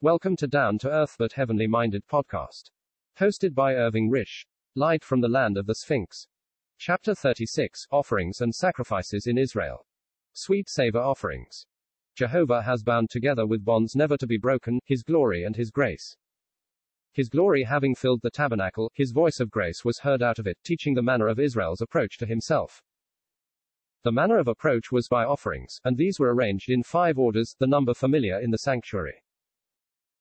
Welcome to Down to Earth but Heavenly Minded podcast. Hosted by Irving Risch. Light from the Land of the Sphinx. Chapter 36 Offerings and Sacrifices in Israel. Sweet Savor Offerings. Jehovah has bound together with bonds never to be broken, his glory and his grace. His glory having filled the tabernacle, his voice of grace was heard out of it, teaching the manner of Israel's approach to himself. The manner of approach was by offerings, and these were arranged in five orders, the number familiar in the sanctuary.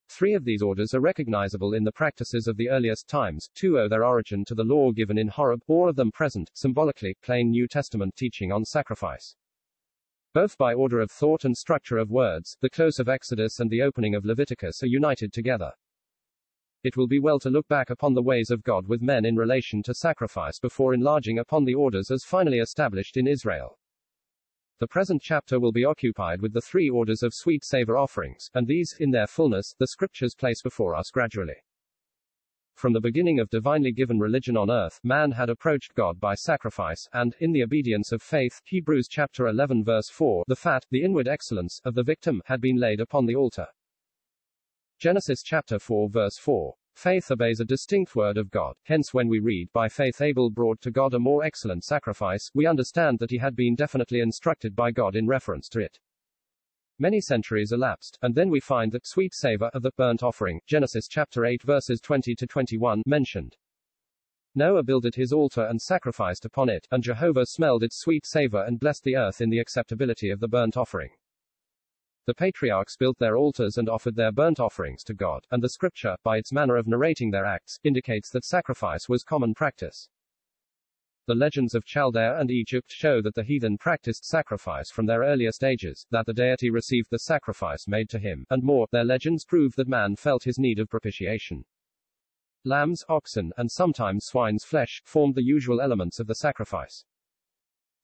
Three of these orders are recognizable in the practices of the earliest times, two owe their origin to the law given in Horeb, all of them present, symbolically, plain New Testament teaching on sacrifice. Both by order of thought and structure of words, the close of Exodus and the opening of Leviticus are united together. It will be well to look back upon the ways of God with men in relation to sacrifice before enlarging upon the orders as finally established in Israel. The present chapter will be occupied with the three orders of sweet savor offerings, and these, in their fullness, the scriptures place before us gradually. From the beginning of divinely given religion on earth, man had approached God by sacrifice, and, in the obedience of faith, Hebrews chapter 11 verse 4, the fat, the inward excellence, of the victim, had been laid upon the altar. Genesis chapter 4 verse 4. Faith obeys a distinct word of God. Hence, when we read, By faith Abel brought to God a more excellent sacrifice, we understand that he had been definitely instructed by God in reference to it. Many centuries elapsed, and then we find that sweet savor of the burnt offering, Genesis chapter 8 verses 20 to 21, mentioned. Noah builded his altar and sacrificed upon it, and Jehovah smelled its sweet savor and blessed the earth in the acceptability of the burnt offering. The patriarchs built their altars and offered their burnt offerings to God, and the scripture, by its manner of narrating their acts, indicates that sacrifice was common practice. The legends of Chaldea and Egypt show that the heathen practiced sacrifice from their earliest ages, that the deity received the sacrifice made to him, and more, their legends prove that man felt his need of propitiation. Lambs, oxen, and sometimes swine's flesh, formed the usual elements of the sacrifice.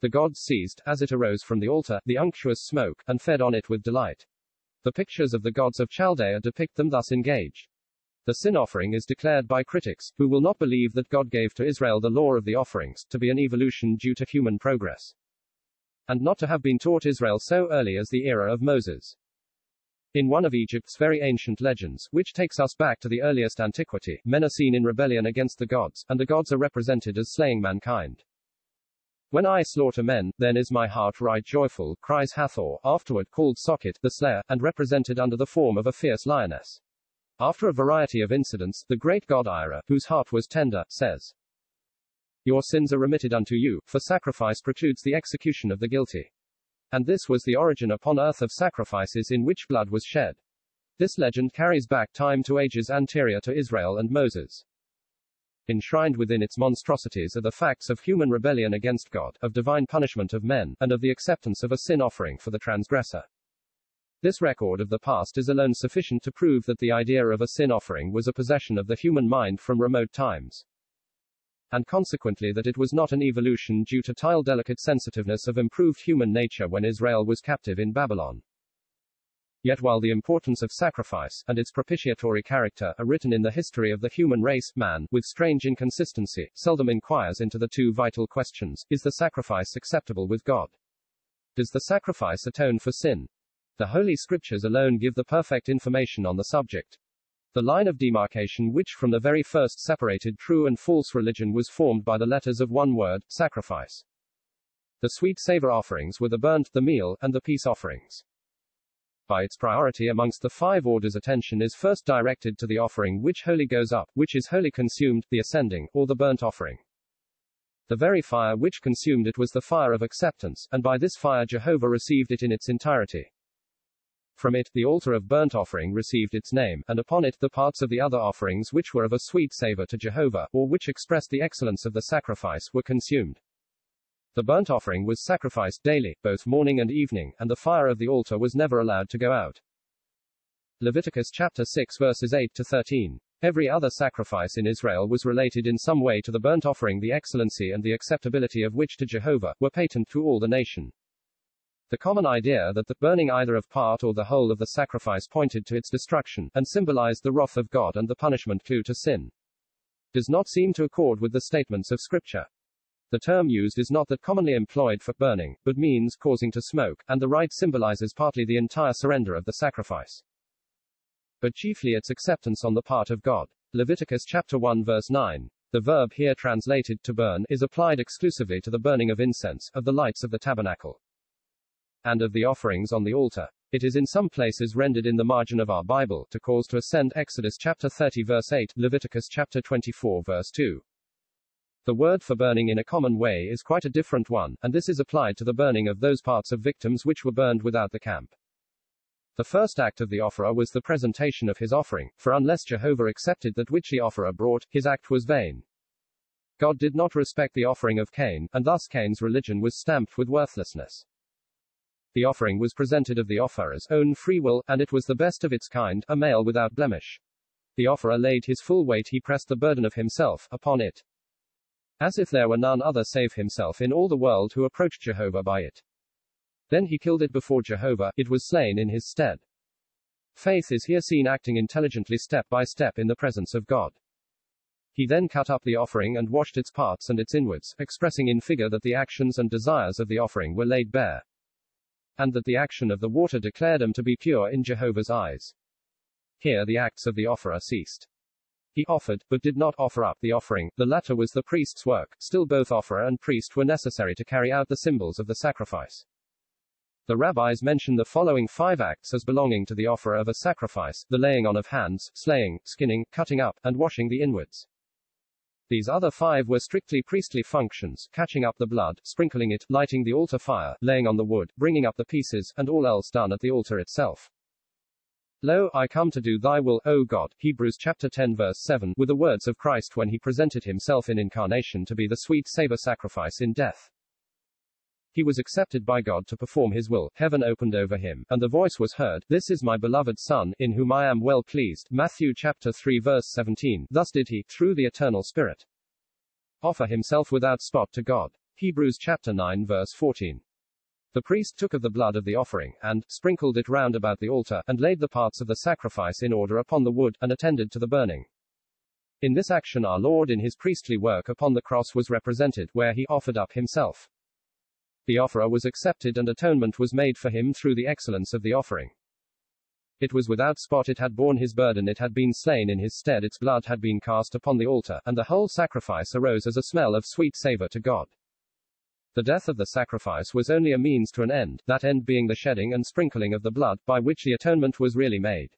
The gods seized, as it arose from the altar, the unctuous smoke, and fed on it with delight. The pictures of the gods of Chaldea depict them thus engaged. The sin offering is declared by critics, who will not believe that God gave to Israel the law of the offerings, to be an evolution due to human progress. And not to have been taught Israel so early as the era of Moses. In one of Egypt's very ancient legends, which takes us back to the earliest antiquity, men are seen in rebellion against the gods, and the gods are represented as slaying mankind. When I slaughter men, then is my heart right joyful, cries Hathor, afterward called Sekhet, the slayer, and represented under the form of a fierce lioness. After a variety of incidents, the great god Ira, whose heart was tender, says, Your sins are remitted unto you, for sacrifice precludes the execution of the guilty. And this was the origin upon earth of sacrifices in which blood was shed. This legend carries back time to ages anterior to Israel and Moses. Enshrined within its monstrosities are the facts of human rebellion against God, of divine punishment of men, and of the acceptance of a sin offering for the transgressor. This record of the past is alone sufficient to prove that the idea of a sin offering was a possession of the human mind from remote times. And consequently that it was not an evolution due to tile delicate sensitiveness of improved human nature when Israel was captive in Babylon. Yet while the importance of sacrifice, and its propitiatory character, are written in the history of the human race, man, with strange inconsistency, seldom inquires into the two vital questions Is the sacrifice acceptable with God? Does the sacrifice atone for sin? The Holy Scriptures alone give the perfect information on the subject. The line of demarcation which from the very first separated true and false religion was formed by the letters of one word, sacrifice. The sweet savor offerings were the burnt, the meal, and the peace offerings by its priority amongst the five orders attention is first directed to the offering which wholly goes up, which is wholly consumed, the ascending, or the burnt offering. The very fire which consumed it was the fire of acceptance, and by this fire Jehovah received it in its entirety. From it, the altar of burnt offering received its name, and upon it, the parts of the other offerings which were of a sweet savor to Jehovah, or which expressed the excellence of the sacrifice, were consumed. The burnt offering was sacrificed daily, both morning and evening, and the fire of the altar was never allowed to go out. Leviticus chapter 6 verses 8 to 13. Every other sacrifice in Israel was related in some way to the burnt offering, the excellency and the acceptability of which to Jehovah were patent to all the nation. The common idea that the burning either of part or the whole of the sacrifice pointed to its destruction, and symbolized the wrath of God and the punishment due to sin, does not seem to accord with the statements of Scripture. The term used is not that commonly employed for burning, but means causing to smoke, and the rite symbolizes partly the entire surrender of the sacrifice. but chiefly its acceptance on the part of God. Leviticus chapter 1 verse 9. The verb here translated to burn is applied exclusively to the burning of incense, of the lights of the tabernacle, and of the offerings on the altar. It is in some places rendered in the margin of our Bible to cause to ascend Exodus chapter 30 verse 8, Leviticus chapter 24 verse 2. The word for burning in a common way is quite a different one, and this is applied to the burning of those parts of victims which were burned without the camp. The first act of the offerer was the presentation of his offering, for unless Jehovah accepted that which the offerer brought, his act was vain. God did not respect the offering of Cain, and thus Cain's religion was stamped with worthlessness. The offering was presented of the offerer's own free will, and it was the best of its kind, a male without blemish. The offerer laid his full weight, he pressed the burden of himself upon it as if there were none other save himself in all the world who approached Jehovah by it. Then he killed it before Jehovah, it was slain in his stead. Faith is here seen acting intelligently step by step in the presence of God. He then cut up the offering and washed its parts and its inwards, expressing in figure that the actions and desires of the offering were laid bare. And that the action of the water declared them to be pure in Jehovah's eyes. Here the acts of the offerer ceased. He offered, but did not offer up the offering, the latter was the priest's work, still both offerer and priest were necessary to carry out the symbols of the sacrifice. The rabbis mention the following five acts as belonging to the offerer of a sacrifice the laying on of hands, slaying, skinning, cutting up, and washing the inwards. These other five were strictly priestly functions catching up the blood, sprinkling it, lighting the altar fire, laying on the wood, bringing up the pieces, and all else done at the altar itself. Lo, I come to do thy will, O God. Hebrews chapter 10 verse 7, with the words of Christ when he presented himself in incarnation to be the sweet savor sacrifice in death. He was accepted by God to perform his will, heaven opened over him, and the voice was heard, This is my beloved Son, in whom I am well pleased. Matthew chapter 3 verse 17. Thus did he, through the eternal Spirit, offer himself without spot to God. Hebrews chapter 9 verse 14. The priest took of the blood of the offering, and sprinkled it round about the altar, and laid the parts of the sacrifice in order upon the wood, and attended to the burning. In this action our Lord in his priestly work upon the cross was represented, where he offered up himself. The offerer was accepted and atonement was made for him through the excellence of the offering. It was without spot, it had borne his burden, it had been slain in his stead, its blood had been cast upon the altar, and the whole sacrifice arose as a smell of sweet savor to God. The death of the sacrifice was only a means to an end, that end being the shedding and sprinkling of the blood, by which the atonement was really made.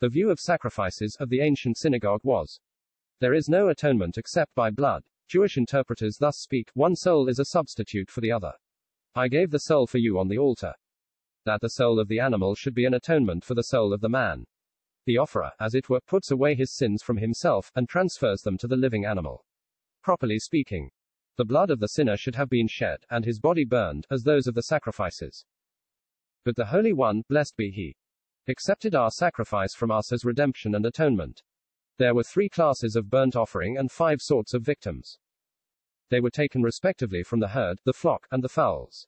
The view of sacrifices of the ancient synagogue was there is no atonement except by blood. Jewish interpreters thus speak one soul is a substitute for the other. I gave the soul for you on the altar. That the soul of the animal should be an atonement for the soul of the man. The offerer, as it were, puts away his sins from himself, and transfers them to the living animal. Properly speaking, the blood of the sinner should have been shed, and his body burned, as those of the sacrifices. But the Holy One, blessed be He, accepted our sacrifice from us as redemption and atonement. There were three classes of burnt offering and five sorts of victims. They were taken respectively from the herd, the flock, and the fowls.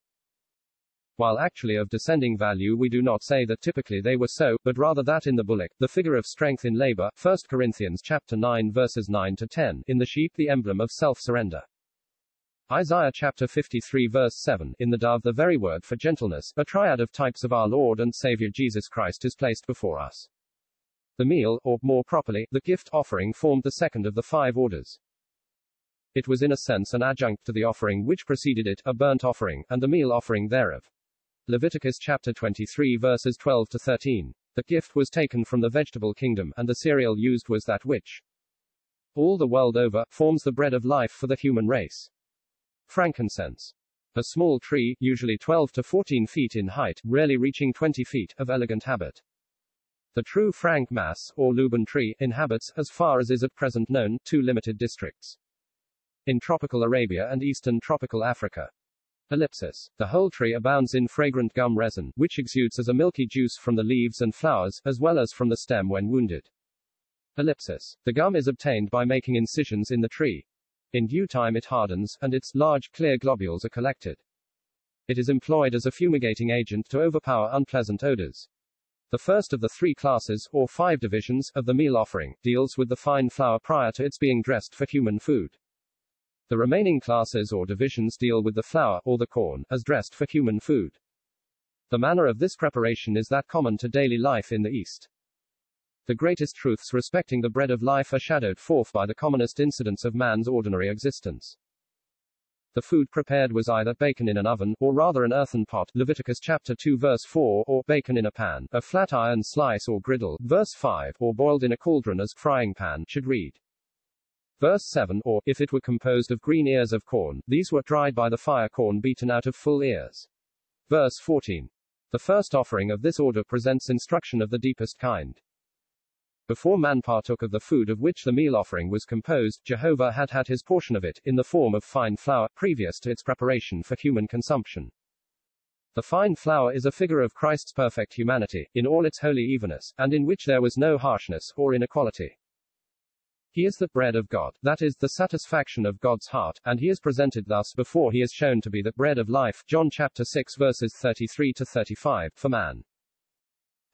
While actually of descending value we do not say that typically they were so, but rather that in the bullock, the figure of strength in labor, 1 Corinthians chapter 9 verses 9 to 10, in the sheep the emblem of self-surrender. Isaiah chapter 53 verse 7, in the dove the very word for gentleness, a triad of types of our Lord and Savior Jesus Christ is placed before us. The meal, or more properly, the gift offering formed the second of the five orders. It was in a sense an adjunct to the offering which preceded it, a burnt offering, and the meal offering thereof. Leviticus chapter 23 verses 12 to 13. The gift was taken from the vegetable kingdom, and the cereal used was that which, all the world over, forms the bread of life for the human race. Frankincense. A small tree, usually 12 to 14 feet in height, rarely reaching 20 feet, of elegant habit. The true frank mass, or Luban tree, inhabits, as far as is at present known, two limited districts. In tropical Arabia and eastern tropical Africa. Ellipsis. The whole tree abounds in fragrant gum resin, which exudes as a milky juice from the leaves and flowers, as well as from the stem when wounded. Ellipsis. The gum is obtained by making incisions in the tree, in due time it hardens, and its large, clear globules are collected. It is employed as a fumigating agent to overpower unpleasant odors. The first of the three classes, or five divisions, of the meal offering, deals with the fine flour prior to its being dressed for human food. The remaining classes or divisions deal with the flour, or the corn, as dressed for human food. The manner of this preparation is that common to daily life in the East. The greatest truths respecting the bread of life are shadowed forth by the commonest incidents of man's ordinary existence. The food prepared was either baken in an oven, or rather an earthen pot, Leviticus chapter 2 verse 4, or baken in a pan, a flat iron slice or griddle, verse 5, or boiled in a cauldron as frying pan, should read. Verse 7, or, if it were composed of green ears of corn, these were dried by the fire corn beaten out of full ears. Verse 14. The first offering of this order presents instruction of the deepest kind. Before man partook of the food of which the meal offering was composed, Jehovah had had his portion of it, in the form of fine flour, previous to its preparation for human consumption. The fine flour is a figure of Christ's perfect humanity, in all its holy evenness, and in which there was no harshness, or inequality. He is the bread of God, that is, the satisfaction of God's heart, and he is presented thus before he is shown to be the bread of life, John chapter 6 verses 33 to 35, for man.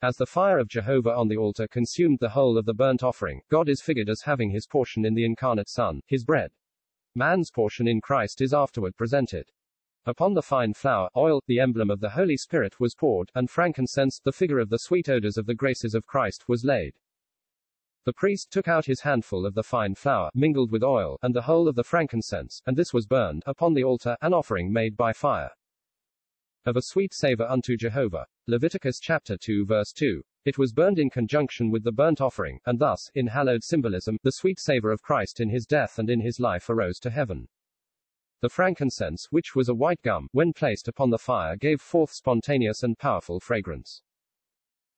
As the fire of Jehovah on the altar consumed the whole of the burnt offering, God is figured as having his portion in the incarnate Son, his bread. Man's portion in Christ is afterward presented. Upon the fine flour, oil, the emblem of the Holy Spirit, was poured, and frankincense, the figure of the sweet odors of the graces of Christ, was laid. The priest took out his handful of the fine flour, mingled with oil, and the whole of the frankincense, and this was burned, upon the altar, an offering made by fire of a sweet savor unto Jehovah. Leviticus chapter 2 verse 2. It was burned in conjunction with the burnt offering, and thus, in hallowed symbolism, the sweet savor of Christ in his death and in his life arose to heaven. The frankincense, which was a white gum, when placed upon the fire gave forth spontaneous and powerful fragrance.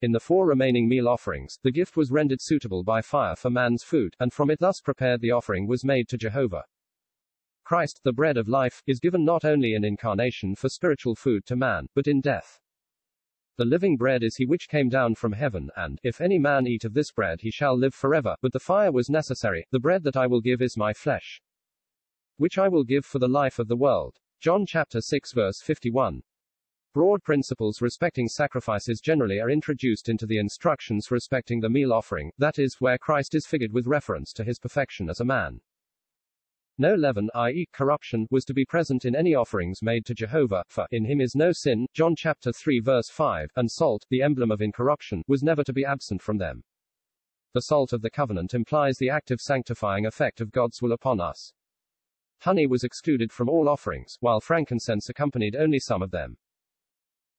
In the four remaining meal offerings, the gift was rendered suitable by fire for man's food, and from it thus prepared the offering was made to Jehovah. Christ, the bread of life, is given not only in incarnation for spiritual food to man, but in death. The living bread is he which came down from heaven, and, if any man eat of this bread he shall live forever, but the fire was necessary, the bread that I will give is my flesh. Which I will give for the life of the world. John chapter 6 verse 51. Broad principles respecting sacrifices generally are introduced into the instructions respecting the meal offering, that is, where Christ is figured with reference to his perfection as a man. No leaven, i.e., corruption, was to be present in any offerings made to Jehovah, for in him is no sin, John chapter 3 verse 5, and salt, the emblem of incorruption, was never to be absent from them. The salt of the covenant implies the active sanctifying effect of God's will upon us. Honey was excluded from all offerings, while frankincense accompanied only some of them.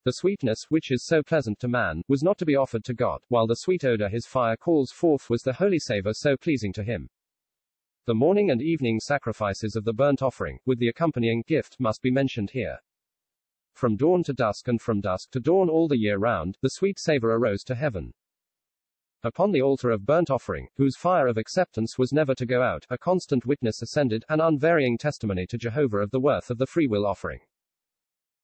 The sweetness, which is so pleasant to man, was not to be offered to God, while the sweet odor his fire calls forth was the holy savor so pleasing to him. The morning and evening sacrifices of the burnt offering, with the accompanying gift, must be mentioned here. From dawn to dusk and from dusk to dawn all the year round, the sweet savor arose to heaven. Upon the altar of burnt offering, whose fire of acceptance was never to go out, a constant witness ascended, an unvarying testimony to Jehovah of the worth of the freewill offering.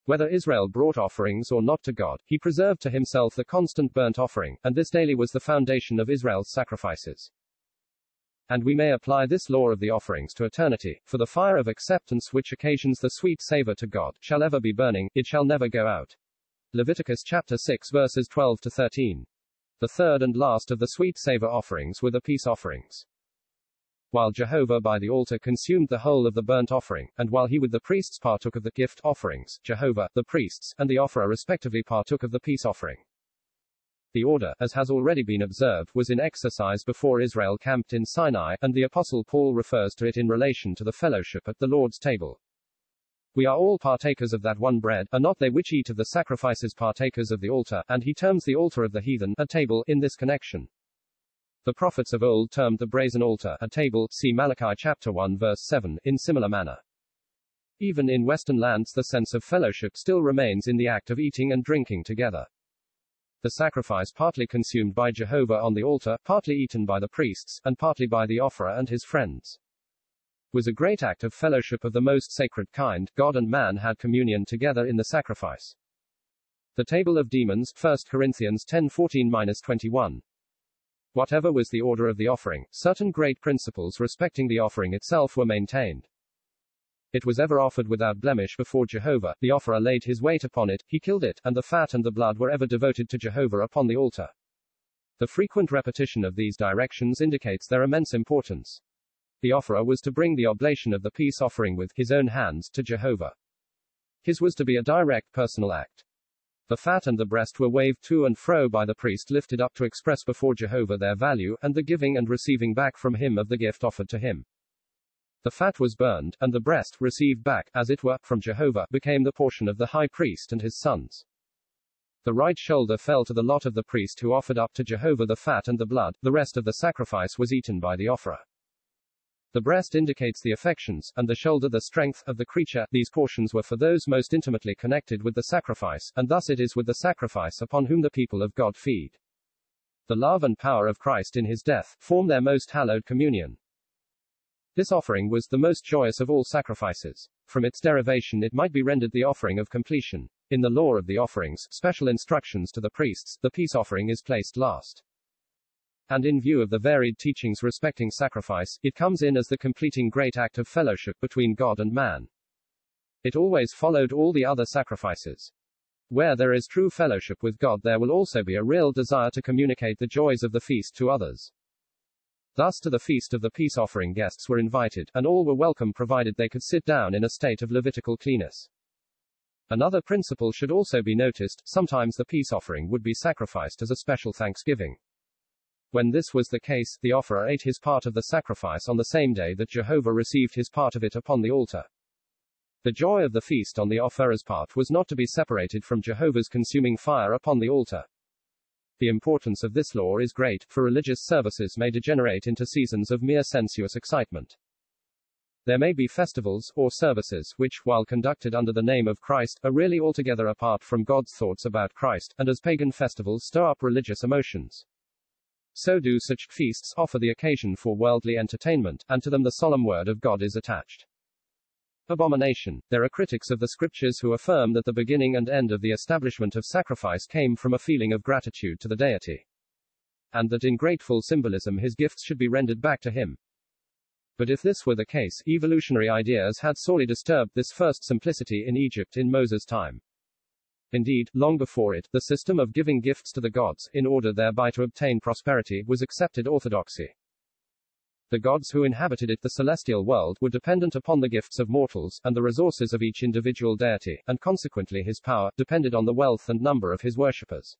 Whether Israel brought offerings or not to God, he preserved to himself the constant burnt offering, and this daily was the foundation of Israel's sacrifices. And we may apply this law of the offerings to eternity, for the fire of acceptance which occasions the sweet savor to God, shall ever be burning, it shall never go out. Leviticus chapter 6 verses 12 to 13. The third and last of the sweet savor offerings were the peace offerings. While Jehovah by the altar consumed the whole of the burnt offering, and while he with the priests partook of the gift offerings, Jehovah, the priests, and the offerer respectively partook of the peace offering. The order, as has already been observed, was in exercise before Israel camped in Sinai, and the Apostle Paul refers to it in relation to the fellowship at the Lord's table. We are all partakers of that one bread, are not they which eat of the sacrifices partakers of the altar, and he terms the altar of the heathen, a table, in this connection. The prophets of old termed the brazen altar, a table, see Malachi chapter 1 verse 7, in similar manner. Even in Western lands the sense of fellowship still remains in the act of eating and drinking together. The sacrifice partly consumed by Jehovah on the altar, partly eaten by the priests, and partly by the offerer and his friends. Was a great act of fellowship of the most sacred kind, God and man had communion together in the sacrifice. The Table of Demons, 1 Corinthians 10:14-21. Whatever was the order of the offering, certain great principles respecting the offering itself were maintained. It was ever offered without blemish before Jehovah, the offerer laid his weight upon it, he killed it, and the fat and the blood were ever devoted to Jehovah upon the altar. The frequent repetition of these directions indicates their immense importance. The offerer was to bring the oblation of the peace offering with his own hands to Jehovah. His was to be a direct personal act. The fat and the breast were waved to and fro by the priest, lifted up to express before Jehovah their value, and the giving and receiving back from him of the gift offered to him. The fat was burned, and the breast, received back, as it were, from Jehovah, became the portion of the high priest and his sons. The right shoulder fell to the lot of the priest who offered up to Jehovah the fat and the blood, the rest of the sacrifice was eaten by the offerer. The breast indicates the affections, and the shoulder the strength, of the creature. These portions were for those most intimately connected with the sacrifice, and thus it is with the sacrifice upon whom the people of God feed. The love and power of Christ in his death form their most hallowed communion. This offering was the most joyous of all sacrifices. From its derivation, it might be rendered the offering of completion. In the law of the offerings, special instructions to the priests, the peace offering is placed last and in view of the varied teachings respecting sacrifice, it comes in as the completing great act of fellowship between God and man. It always followed all the other sacrifices. Where there is true fellowship with God, there will also be a real desire to communicate the joys of the feast to others. Thus, to the feast of the peace offering, guests were invited, and all were welcome provided they could sit down in a state of Levitical cleanness. Another principle should also be noticed sometimes the peace offering would be sacrificed as a special thanksgiving. When this was the case, the offerer ate his part of the sacrifice on the same day that Jehovah received his part of it upon the altar. The joy of the feast on the offerer's part was not to be separated from Jehovah's consuming fire upon the altar. The importance of this law is great, for religious services may degenerate into seasons of mere sensuous excitement. There may be festivals, or services, which, while conducted under the name of Christ, are really altogether apart from God's thoughts about Christ, and as pagan festivals stir up religious emotions. So do such feasts offer the occasion for worldly entertainment, and to them the solemn word of God is attached. Abomination. There are critics of the scriptures who affirm that the beginning and end of the establishment of sacrifice came from a feeling of gratitude to the deity. And that in grateful symbolism his gifts should be rendered back to him. But if this were the case, evolutionary ideas had sorely disturbed this first simplicity in Egypt in Moses' time. Indeed, long before it, the system of giving gifts to the gods, in order thereby to obtain prosperity, was accepted orthodoxy. The gods who inhabited it, the celestial world, were dependent upon the gifts of mortals, and the resources of each individual deity, and consequently his power, depended on the wealth and number of his worshippers.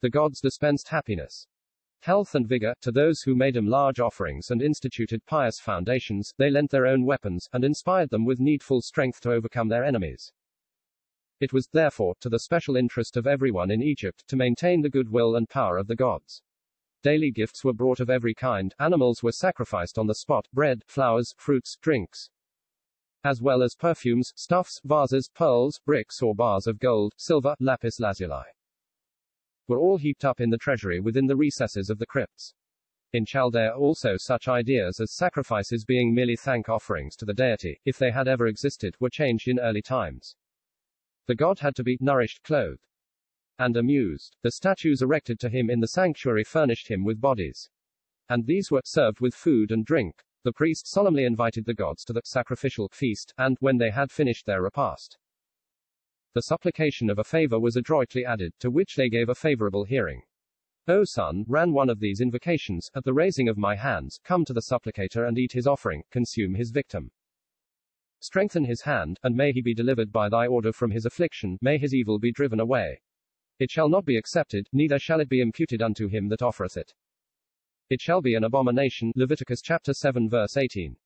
The gods dispensed happiness, health and vigor, to those who made them large offerings and instituted pious foundations, they lent their own weapons, and inspired them with needful strength to overcome their enemies. It was, therefore, to the special interest of everyone in Egypt to maintain the goodwill and power of the gods. Daily gifts were brought of every kind, animals were sacrificed on the spot, bread, flowers, fruits, drinks, as well as perfumes, stuffs, vases, pearls, bricks or bars of gold, silver, lapis lazuli, were all heaped up in the treasury within the recesses of the crypts. In Chaldea also such ideas as sacrifices being merely thank offerings to the deity, if they had ever existed, were changed in early times. The god had to be nourished, clothed, and amused. The statues erected to him in the sanctuary furnished him with bodies. And these were served with food and drink. The priest solemnly invited the gods to the sacrificial feast, and, when they had finished their repast, the supplication of a favor was adroitly added, to which they gave a favorable hearing. O son, ran one of these invocations, at the raising of my hands, come to the supplicator and eat his offering, consume his victim. Strengthen his hand, and may he be delivered by thy order from his affliction, may his evil be driven away. It shall not be accepted, neither shall it be imputed unto him that offereth it. It shall be an abomination. Leviticus chapter 7 verse 18.